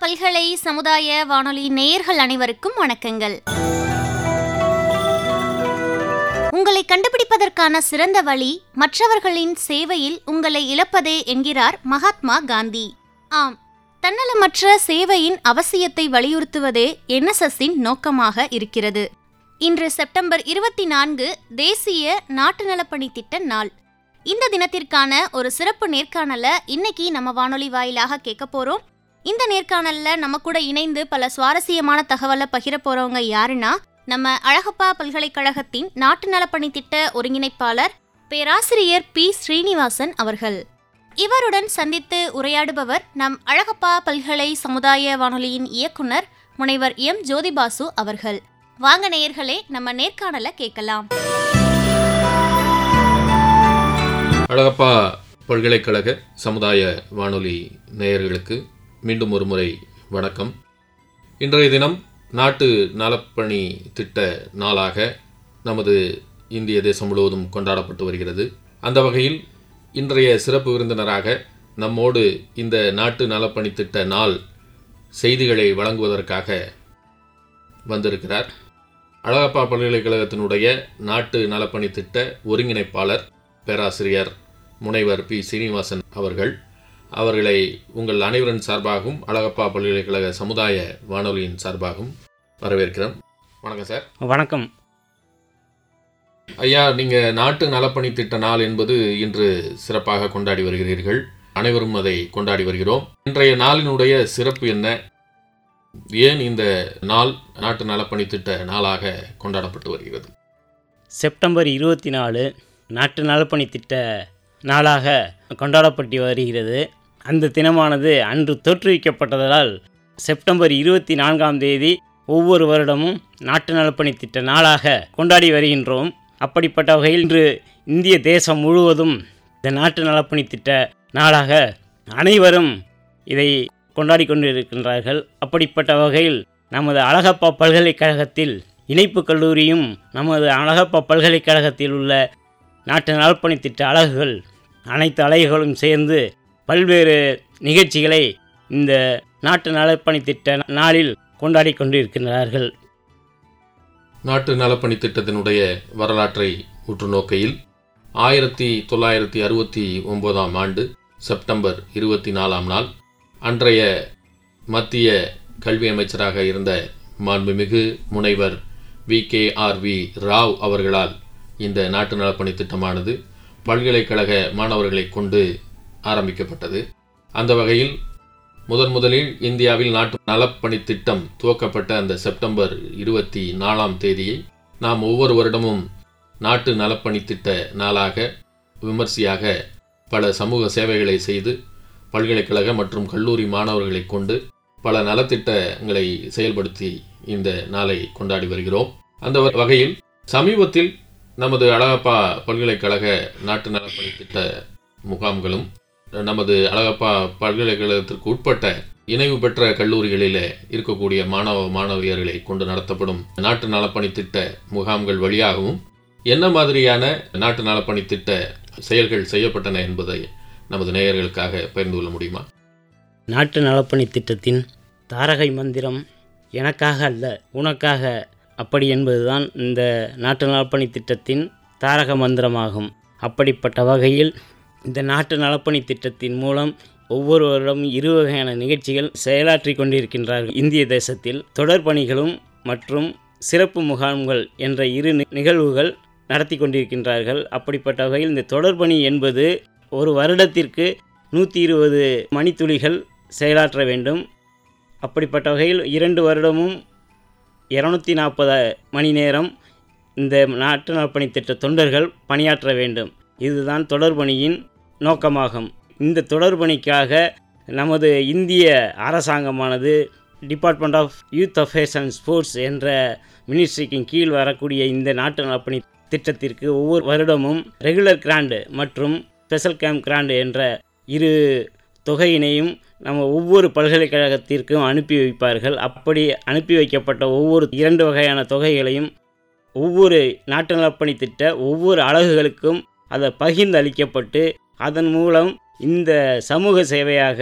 பல்கலை சமுதாய வானொலி நேயர்கள் அனைவருக்கும் வணக்கங்கள். உங்களை கண்டுபிடிப்பதற்கான சிறந்த வழி மற்றவர்களின் சேவையில் உங்களை இழப்பதே என்கிறார் மகாத்மா காந்தி. ஆம் தன்னலமற்ற சேவையின் அவசியத்தை வலியுறுத்துவதே என்எஸ்எஸ்ஸின் நோக்கமாக இருக்கிறது. இன்று செப்டம்பர் இருபத்தி நான்கு தேசிய நாட்டு நலப்பணி திட்ட நாள். இந்த தினத்திற்கான ஒரு சிறப்பு நேர்காணலை இன்னைக்கு நம்ம வானொலி வாயிலாக கேட்க போறோம். இந்த நேர்காணல்ல நம்ம கூட இணைந்து பல சுவாரஸ்யமான தகவலை பகிர போறவங்க யாருன்னா நம்ம அழகப்பா பல்கலைக்கழகத்தின் நாட்டு நலப்பணி திட்ட ஒருங்கிணைப்பாளர் பேராசிரியர் பி. ஸ்ரீனிவாசன் அவர்கள். இவருடன் சந்தித்து உரையாடுபவர் நம் அழகப்பா பல்கலை சமுதாய வானொலியின் இயக்குனர் முனைவர் எம். ஜோதிபாசு அவர்கள். வாங்க நேயர்களே நம்ம நேர்காணலை கேட்கலாம். அழகப்பா பல்கலைக்கழக சமுதாய வானொலி நேயர்களுக்கு மீண்டும் ஒரு முறை வணக்கம். இன்றைய தினம் நாட்டு நலப்பணி திட்ட நாளாக நமது இந்திய தேசம் முழுவதும் கொண்டாடப்பட்டு வருகிறது. அந்த வகையில் இன்றைய சிறப்பு விருந்தினராக நம்மோடு இந்த நாட்டு நலப்பணி திட்ட நாள் செய்திகளை வழங்குவதற்காக வந்திருக்கிறார். அழகப்பா பல்கலைக்கழகத்தினுடைய நாட்டு நலப்பணி திட்ட ஒருங்கிணைப்பாளர் பேராசிரியர் முனைவர் பி. சீனிவாசன் அவர்கள். அவர்களை உங்கள் அனைவரின் சார்பாகவும் அழகப்பா பல்கலைக்கழக சமுதாய வானொலியின் சார்பாகவும் வரவேற்கிறோம். வணக்கம் சார். வணக்கம். ஐயா நீங்க நாட்டு நலப்பணி திட்ட நாள் என்பது இன்று சிறப்பாக கொண்டாடி வருகிறீர்கள். அனைவரும் அதை கொண்டாடி வருகிறோம். இன்றைய நாளினுடைய சிறப்பு என்ன? ஏன் இந்த நாள் நாட்டு நலப்பணி திட்ட நாளாக கொண்டாடப்பட்டு வருகிறது? செப்டம்பர் இருபத்தி நாலு நாட்டு நலப்பணி திட்ட நாளாக கொண்டாடப்பட்டு வருகிறது. அந்த தினமானது அன்று தோற்றுவிக்கப்பட்டதால் செப்டம்பர் இருபத்தி நான்காம் தேதி ஒவ்வொரு வருடமும் நாட்டு நலப்பணி திட்ட நாளாக கொண்டாடி வருகின்றோம். அப்படிப்பட்ட வகையில் இன்று இந்திய தேசம் முழுவதும் இந்த நாட்டு நலப்பணி திட்ட நாளாக அனைவரும் இதை கொண்டாடி கொண்டிருக்கின்றார்கள். அப்படிப்பட்ட வகையில் நமது அழகப்பா பல்கலைக்கழகத்தில் இணைப்பு கல்லூரியும் நமது அழகப்பா பல்கலைக்கழகத்தில் உள்ள நாட்டு நலப்பணி திட்ட அலகுகள் அனைத்து அலகுகளும் சேர்ந்து பல்வேறு நிகழ்ச்சிகளை இந்த நாட்டு நலப்பணி திட்ட நாளில் கொண்டாடி கொண்டிருக்கிறார்கள் நாட்டு நலப்பணி திட்டத்தினுடைய வரலாற்றை உற்று நோக்கையில் ஆயிரத்தி தொள்ளாயிரத்தி அறுபத்தி ஒன்பதாம் ஆண்டு செப்டம்பர் இருபத்தி நாலாம் நாள் அன்றைய மத்திய கல்வி அமைச்சராக இருந்த மாண்புமிகு முனைவர் V. K. R. V. Rao அவர்களால் இந்த நாட்டு நலப்பணி திட்டமானது பல்கலைக்கழக மாணவர்களை கொண்டு ஆரம்பிக்கப்பட்டது. அந்த வகையில் முதன் முதலில் இந்தியாவில் நாட்டு நலப்பணி திட்டம் துவக்கப்பட்ட அந்த செப்டம்பர் இருபத்தி நாலாம் தேதியை நாம் ஒவ்வொரு வருடமும் நாட்டு நலப்பணி திட்ட நாளாக விமர்சையாக பல சமூக சேவைகளை செய்து பல்கலைக்கழக மற்றும் கல்லூரி மாணவர்களை கொண்டு பல நலத்திட்டங்களை செயல்படுத்தி இந்த நாளை கொண்டாடி வருகிறோம். அந்த வகையில் சமீபத்தில் நமது அழகப்பா பல்கலைக்கழக நாட்டு நலப்பணி திட்ட முகாம்களும் நமது அழகப்பா பல்கலைக்கழகத்திற்கு உட்பட்ட இணைவு பெற்ற கல்லூரிகளிலே இருக்கக்கூடிய மாணவ மாணவியர்களை கொண்டு நடத்தப்படும் நாட்டு நலப்பணி திட்ட முகாம்கள் வழியாகவும் என்ன மாதிரியான நாட்டு நலப்பணி திட்ட செயல்கள் செய்யப்பட்டன என்பதை நமது நேயர்களுக்காக பகிர்ந்து கொள்ள முடியுமா? நாட்டு நலப்பணி திட்டத்தின் தாரகை மந்திரம் எனக்காக அல்ல உனக்காக. அப்படி என்பதுதான் இந்த நாட்டு நலப்பணி திட்டத்தின் தாரக மந்திரமாகும். அப்படிப்பட்ட வகையில் இந்த நாட்டு நலப்பணி திட்டத்தின் மூலம் ஒவ்வொரு வருடமும் இரு வகையான நிகழ்ச்சிகள் செயலாற்றி கொண்டிருக்கின்றார்கள். இந்திய தேசத்தில் தொடர் பணிகளும் மற்றும் சிறப்பு முகாம்கள் என்ற இரு நிகழ்வுகள் நடத்தி கொண்டிருக்கின்றார்கள். அப்படிப்பட்ட வகையில் இந்த தொடர்பணி என்பது ஒரு வருடத்திற்கு நூற்றி இருபது மணித்துளிகள் செயலாற்ற வேண்டும். அப்படிப்பட்ட வகையில் இரண்டு வருடமும் இரநூத்தி நாற்பது மணி நேரம் இந்த நாட்டு நலப்பணி திட்ட தொண்டர்கள் பணியாற்ற வேண்டும். இதுதான் தொடர்பணியின் நோக்கமாகும். இந்த தொடர்பணிக்காக நமது இந்திய அரசாங்கமானது department of youth affairs and sports என்ற மினிஸ்ட்ரிக்கு கீழ் வரக்கூடிய இந்த நாட்டு நலப்பணி திட்டத்திற்கு ஒவ்வொரு வருடமும் ரெகுலர் கிராண்டு மற்றும் ஸ்பெஷல் கேம்ப் கிராண்டு என்ற இரு தொகையினையும் நம்ம ஒவ்வொரு பல்கலைக்கழகத்திற்கும் அனுப்பி வைப்பார்கள். அப்படி அனுப்பி வைக்கப்பட்ட ஒவ்வொரு இரண்டு வகையான தொகைகளையும் ஒவ்வொரு நாட்டு நலப்பணி திட்ட ஒவ்வொரு அலகுகளுக்கும் அதை பகிர்ந்து அளிக்கப்பட்டு அதன் மூலம் இந்த சமூக சேவையாக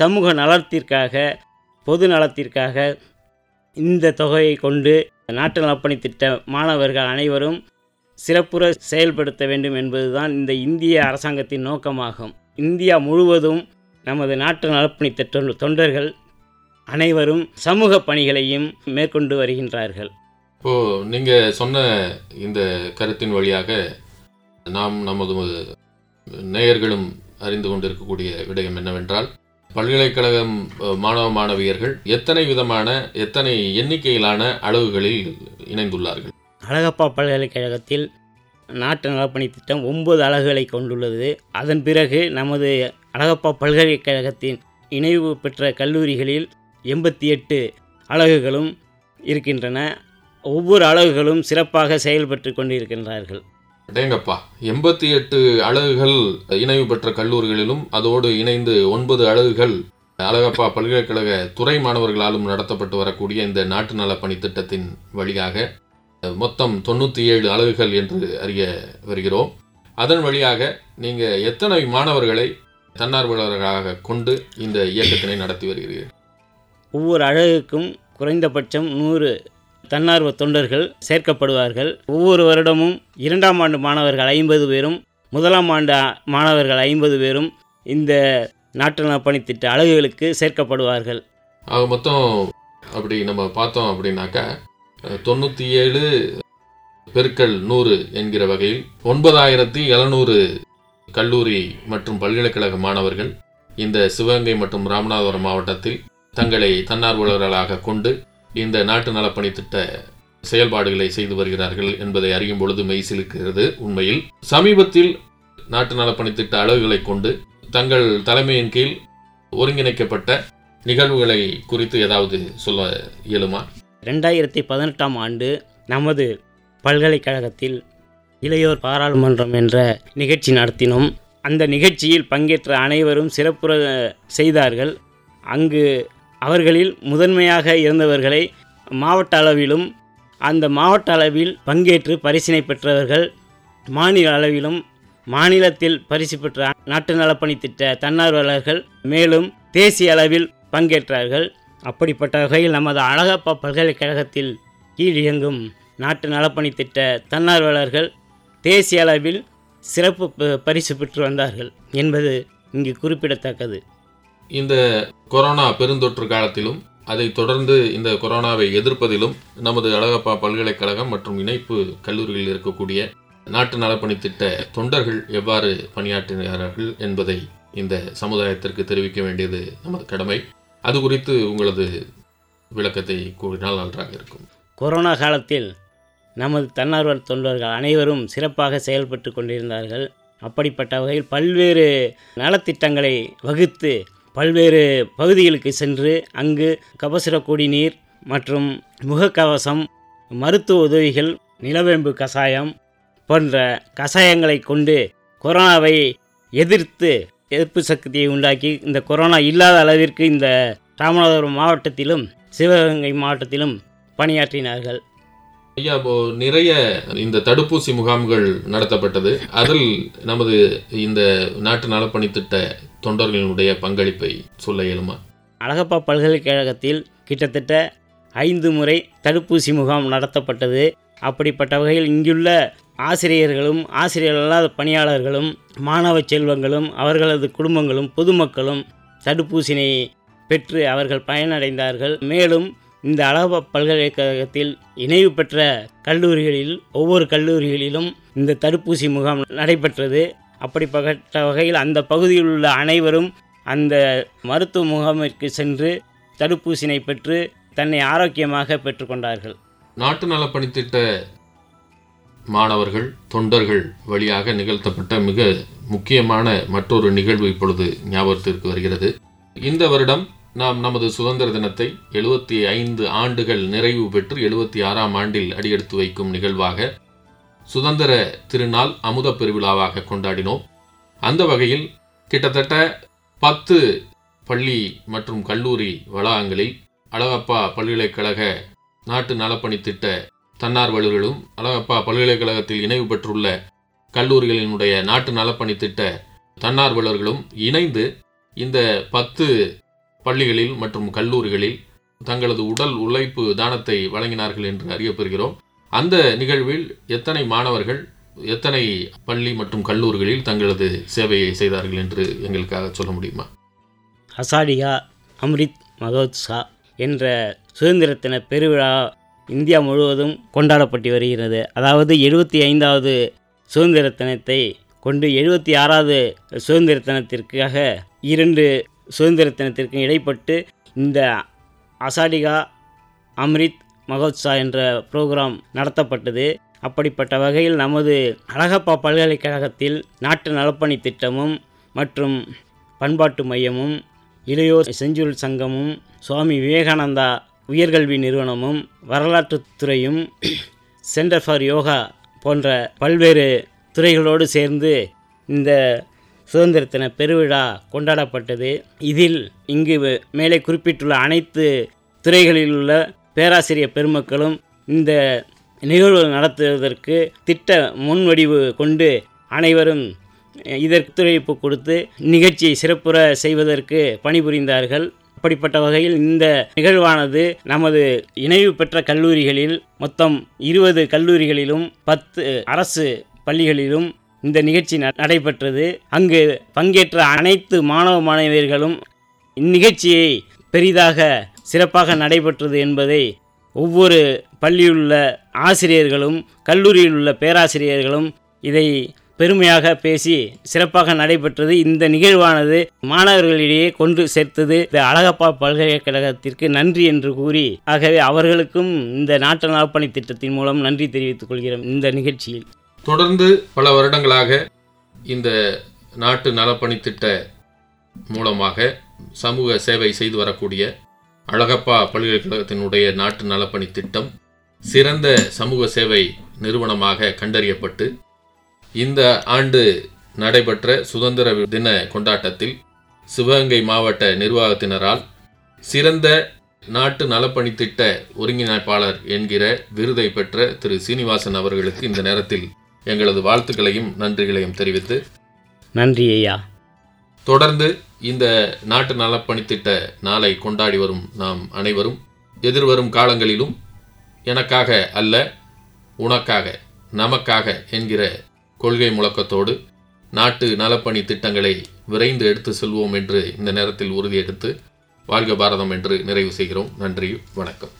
சமூக நலத்திற்காக பொது நலத்திற்காக இந்த தொகையை கொண்டு நாட்டு நலப்பணி திட்ட மாணவர்கள் அனைவரும் சிறப்புற செயல்படுத்த வேண்டும் என்பதுதான் இந்த இந்திய அரசாங்கத்தின் நோக்கமாகும். இந்தியா முழுவதும் நமது நாட்டு நலப்பணி திட்ட தொண்டர்கள் அனைவரும் சமூக பணிகளையும் மேற்கொண்டு வருகின்றார்கள். இப்போ நீங்கள் சொன்ன இந்த கருத்தின் வழியாக நாம் நமது நேயர்களும் அறிந்து கொண்டிருக்கக்கூடிய விடயம் என்னவென்றால் பல்கலைக்கழகம் மாணவ மாணவியர்கள் எத்தனை விதமான எத்தனை எண்ணிக்கையிலான அளவுகளில் இணைந்துள்ளார்கள்? அழகப்பா பல்கலைக்கழகத்தில் நாட்டு நலப்பணி திட்டம் ஒன்பது அலகுகளை கொண்டுள்ளது. அதன் பிறகு நமது அழகப்பா பல்கலைக்கழகத்தின் இணைவு பெற்ற கல்லூரிகளில் எண்பத்தி எட்டு அலகுகளும் இருக்கின்றன. ஒவ்வொரு அலகுகளும் சிறப்பாக செயல்பட்டு கொண்டிருக்கின்றார்கள். டேங்கப்பா எண்பத்தி எட்டு அலகுகள் இணைவு பெற்ற கல்லூரிகளிலும் அதோடு இணைந்து ஒன்பது அலகுகள் அழகப்பா பல்கலைக்கழக துறை மாணவர்களாலும் நடத்தப்பட்டு வரக்கூடிய இந்த நாட்டு நல பணித்திட்டத்தின் வழியாக மொத்தம் தொண்ணூற்றி ஏழு அலகுகள் என்று அறிய வருகிறோம். அதன் வழியாக நீங்கள் எத்தனை மாணவர்களை தன்னார்வலர்களாக கொண்டு இந்த இயக்கத்தினை நடத்தி வருகிறீர்கள்? ஒவ்வொரு அழகுக்கும் குறைந்தபட்சம் நூறு தன்னார்வ தொண்டர்கள் சேர்க்கப்படுவார்கள். ஒவ்வொரு வருடமும் இரண்டாம் ஆண்டு மாணவர்கள் ஐம்பது பேரும் முதலாம் ஆண்டு மாணவர்கள் ஐம்பது பேரும் இந்த நாட்டு பணித்திட்ட அலகுகளுக்கு சேர்க்கப்படுவார்கள். ஆக மொத்தம் அப்படி நம்ம பார்த்தோம் அப்படின்னாக்கா தொண்ணூற்றி ஏழு பெருக்கல் நூறு என்கிற வகையில் ஒன்பதாயிரத்தி எழுநூறு கல்லூரி மற்றும் பல்கலைக்கழக மாணவர்கள் இந்த சிவகங்கை மற்றும் ராமநாதபுரம் மாவட்டத்தில் தங்களை தன்னார்வலர்களாக கொண்டு இந்த நாட்டு நலப்பணி திட்ட செயல்பாடுகளை செய்து வருகிறார்கள் என்பதை அறியும் பொழுது மெய்சிலுக்கிறது உண்மையில் சமீபத்தில் நாட்டு நலப்பணி திட்ட அளவுகளை கொண்டு தங்கள் தலைமையின் கீழ் ஒருங்கிணைக்கப்பட்ட நிகழ்வுகளை குறித்து ஏதாவது சொல்ல இயலுமா? ரெண்டாயிரத்தி பதினெட்டாம் ஆண்டு நமது பல்கலைக்கழகத்தில் இளையோர் பாராளுமன்றம் என்ற நிகழ்ச்சி நடத்தினோம். அந்த நிகழ்ச்சியில் பங்கேற்ற அனைவரும் சிறப்புற செய்தார்கள். அங்கு அவர்களில் முதன்மையாக இருந்தவர்களை மாவட்ட அளவிலும் அந்த மாவட்ட அளவில் பங்கேற்று பரிசினை பெற்றவர்கள் மாநில அளவிலும் மாநிலத்தில் பரிசு பெற்ற நாட்டு நலப்பணி திட்ட தன்னார்வலர்கள் மேலும் தேசிய அளவில் பங்கேற்றார்கள். அப்படிப்பட்ட வகையில் நமது அழகப்பா பல்கலைக்கழகத்தில் கீழ் இயங்கும் நாட்டு நலப்பணி திட்ட தன்னார்வலர்கள் தேசிய அளவில் சிறப்பு ப- பரிசு பெற்று வந்தார்கள் என்பது இங்கு குறிப்பிடத்தக்கது. இந்த கொரோனா பெருந்தொற்று காலத்திலும் அதை தொடர்ந்து இந்த கொரோனாவை எதிர்ப்பதிலும் நமது அழகப்பா பல்கலைக்கழகம் மற்றும் இணைப்பு கல்லூரிகளில் இருக்கக்கூடிய நாட்டு நலப்பணி திட்ட தொண்டர்கள் எவ்வாறு பணியாற்றினார்கள் என்பதை இந்த சமுதாயத்திற்கு தெரிவிக்க வேண்டியது நமது கடமை. அது குறித்து உங்களது விளக்கத்தை கூறினால் நன்றாக இருக்கும். கொரோனா காலத்தில் நமது தன்னார்வ தொண்டர்கள் அனைவரும் சிறப்பாக செயல்பட்டு கொண்டிருந்தார்கள். அப்படிப்பட்ட வகையில் பல்வேறு நலத்திட்டங்களை வகுத்து பல்வேறு பகுதிகளுக்கு சென்று அங்கு கபசுர குடிநீர் மற்றும் முகக்கவசம் மருத்துவ உதவிகள் நிலவேம்பு கசாயம் போன்ற கஷாயங்களை கொண்டு கொரோனாவை எதிர்த்து எதிர்ப்பு சக்தியை உண்டாக்கி இந்த கொரோனா இல்லாத அளவிற்கு இந்த ராமநாதபுரம் மாவட்டத்திலும் சிவகங்கை மாவட்டத்திலும் பணியாற்றினார்கள். ஐயா இப்போ நிறைய இந்த தடுப்பூசி முகாம்கள் நடத்தப்பட்டது. அதில் நமது இந்த நாட்டு நலப்பணி திட்ட தொண்டர்களினுடைய பங்களிப்பை சொல்ல இயலுமா? அழகப்பா பல்கலைக்கழகத்தில் கிட்டத்தட்ட ஐந்து முறை தடுப்பூசி முகாம் நடத்தப்பட்டது. அப்படிப்பட்ட வகையில் இங்குள்ள ஆசிரியர்களும் ஆசிரியர் அல்லாத பணியாளர்களும் மாணவ செல்வங்களும் அவர்களது குடும்பங்களும் பொதுமக்களும் தடுப்பூசினை பெற்று அவர்கள் பயனடைந்தார்கள். மேலும் இந்த அழகப்பா பல்கலைக்கழகத்தில் இணைவு பெற்ற கல்லூரிகளில் ஒவ்வொரு கல்லூரிகளிலும் இந்த தடுப்பூசி முகாம் நடைபெற்றது. அப்படிப்பட்ட வகையில் அந்த பகுதியில் உள்ள அனைவரும் அந்த மருத்துவ முகாமிற்கு சென்று தடுப்பூசினை பெற்று தன்னை ஆரோக்கியமாக பெற்றுக்கொண்டார்கள் நாட்டு நலப்பணித்திட்ட மாணவர்கள் தொண்டர்கள் வழியாக நிகழ்த்தப்பட்ட மிக முக்கியமான மற்றொரு நிகழ்வு இப்பொழுது ஞாபகத்திற்கு வருகிறது. இந்த வருடம் நாம் நமது சுதந்திர தினத்தை எழுபத்தி ஐந்து ஆண்டுகள் நிறைவு பெற்று எழுபத்தி ஆறாம் ஆண்டில் அடியெடுத்து வைக்கும் நிகழ்வாக சுதந்திர திருநாள் அமுத பெருவிழாவாக கொண்டாடினோம். அந்த வகையில் கிட்டத்தட்ட பத்து பள்ளி மற்றும் கல்லூரி வளாகங்களில் அழகப்பா பல்கலைக்கழக நாட்டு நலப்பணி திட்ட தன்னார்வலர்களும் அழகப்பா பல்கலைக்கழகத்தில் இணைவு பெற்றுள்ள கல்லூரிகளினுடைய நாட்டு நலப்பணி திட்ட தன்னார்வலர்களும் இணைந்து இந்த பத்து பள்ளிகளில் மற்றும் கல்லூரிகளில் தங்களது உடல் உழைப்பு தானத்தை வழங்கினார்கள் என்று அறியப்பெறுகிறோம். அந்த நிகழ்வில் எத்தனை மாணவர்கள் எத்தனை பள்ளி மற்றும் கல்லூரிகளில் தங்களது சேவையை செய்தார்கள் என்று எங்களுக்காக சொல்ல முடியுமா? அசாடியா அம்ரித் மகோத்சா என்ற சுதந்திர தின பெருவிழா இந்தியா முழுவதும் கொண்டாடப்பட்டு வருகிறது. அதாவது எழுபத்தி ஐந்தாவது சுதந்திர தினத்தை கொண்டு எழுபத்தி ஆறாவது சுதந்திர தினத்திற்காக இரண்டு சுதந்திர தினத்திற்கும் இடைப்பட்டு இந்த அசாடிகா அம்ரித் மகோத்சா என்ற ப்ரோக்ராம் நடத்தப்பட்டது. அப்படிப்பட்ட வகையில் நமது அழகப்பா பல்கலைக்கழகத்தில் நாட்டு நலப்பணி திட்டமும் மற்றும் பண்பாட்டு மையமும் இளையோர் செஞ்சுருள் சங்கமும் சுவாமி விவேகானந்தா உயர்கல்வி நிறுவனமும் வரலாற்று துறையும் சென்டர் ஃபார் யோகா போன்ற பல்வேறு துறைகளோடு சேர்ந்து இந்த சுதந்திர தின பெருவிழா கொண்டாடப்பட்டது. இதில் இங்கு மேலே குறிப்பிட்டுள்ள அனைத்து துறைகளில் உள்ள பேராசிரியர் பெருமக்களும் இந்த நிகழ்வு நடத்துவதற்கு திட்ட முன்வடிவு கொண்டு அனைவரும் இதற்கு கொடுத்து நிகழ்ச்சியை சிறப்புற செய்வதற்கு பணிபுரிந்தார்கள். அப்படிப்பட்ட வகையில் இந்த நிகழ்வானது நமது இணைவு பெற்ற கல்லூரிகளில் மொத்தம் இருபது கல்லூரிகளிலும் பத்து அரசு பள்ளிகளிலும் இந்த நிகழ்ச்சி ந- நடைபெற்றது. அங்கு பங்கேற்ற அனைத்து மாணவ மாணவியர்களும் இந்நிகழ்ச்சியை பெரிதாக சிறப்பாக நடைபெற்றது என்பதை ஒவ்வொரு பள்ளியிலுள்ள ஆசிரியர்களும் கல்லூரியில் உள்ள பேராசிரியர்களும் இதை பெருமையாக பேசி சிறப்பாக நடைபெற்றது. இந்த நிகழ்வானது மாணவர்களிடையே கொண்டு சேர்த்தது இந்த அழகப்பா பல்கலைக்கழகத்திற்கு நன்றி என்று கூறி ஆகவே அவர்களுக்கும் இந்த நாட்டு நலப்பணி திட்டத்தின் மூலம் நன்றி தெரிவித்துக் கொள்கிறோம் இந்த நிகழ்ச்சியில். தொடர்ந்து பல வருடங்களாக இந்த நாட்டு நலப்பணி திட்ட மூலமாக சமூக சேவை செய்து வரக்கூடிய அழகப்பா பல்கலைக்கழகத்தினுடைய நாட்டு நலப்பணி திட்டம் சிறந்த சமூக சேவை நிறுவனமாக கண்டறியப்பட்டு இந்த ஆண்டு நடைபெற்ற சுதந்திர தின கொண்டாட்டத்தில் சிவகங்கை மாவட்ட நிர்வாகத்தினரால் சிறந்த நாட்டு நலப்பணி திட்ட ஒருங்கிணைப்பாளர் என்கிற விருதை பெற்ற திரு சீனிவாசன் அவர்களுக்கு இந்த நேரத்தில் எங்களது வாழ்த்துக்களையும் நன்றிகளையும் தெரிவித்து நன்றி ஐயா. தொடர்ந்து இந்த நாட்டு நலப்பணி திட்ட நாளை கொண்டாடி வரும் நாம் அனைவரும் எதிர்வரும் காலங்களிலும் எனக்காக அல்ல உனக்காக நமக்காக என்கிற கொள்கை முழக்கத்தோடு நாட்டு நலப்பணி திட்டங்களை விரைந்து எடுத்து செல்வோம் என்று இந்த நேரத்தில் உறுதியெடுத்து வாழ்க பாரதம் என்று நிறைவு செய்கிறோம். நன்றி வணக்கம்.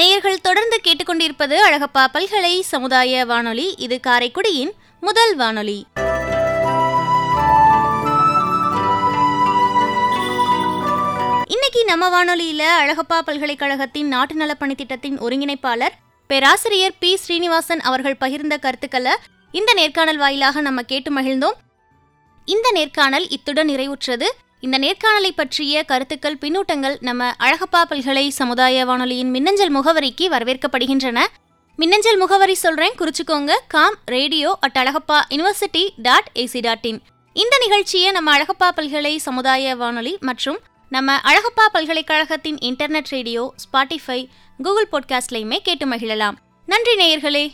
நேயர்கள் தொடர்ந்து கேட்டுக்கொண்டிருப்பது அழகப்பா பல்கலை சமுதாய வானொலி. இது காரைக்குடியின் முதல் வானொலி. இன்னைக்கு நம்ம வானொலியில அழகப்பா பல்கலைக்கழகத்தின் நாட்டு நலப்பணி திட்டத்தின் ஒருங்கிணைப்பாளர் பேராசிரியர் பி. ஸ்ரீனிவாசன் அவர்கள் பகிர்ந்த கருத்துக்களை இந்த நேர்காணல் வாயிலாக நம்ம கேட்டு மகிழ்ந்தோம். இந்த நேர்காணல் இத்துடன் நிறைவுற்றது. இந்த நேர்காணலை பற்றிய கருத்துக்கள் பின்னூட்டங்கள் நம்ம அழகப்பா பல்கலை சமுதாய வானொலியின் மின்னஞ்சல் முகவரிக்கு வரவேற்கப்படுகின்றன. மின்னஞ்சல் முகவரி சொல்றேன் குறிச்சுக்கோங்க. Com radio at Alagappa university dot AC dot in. இந்த நிகழ்ச்சியை நம்ம அழகப்பா பல்கலை சமுதாய வானொலி மற்றும் நம்ம அழகப்பா பல்கலைக்கழகத்தின் இன்டர்நெட் ரேடியோ ஸ்பாட்டிஃபை கூகுள் பாட்காஸ்ட்லையுமே கேட்டு மகிழலாம். நன்றி நேயர்களே.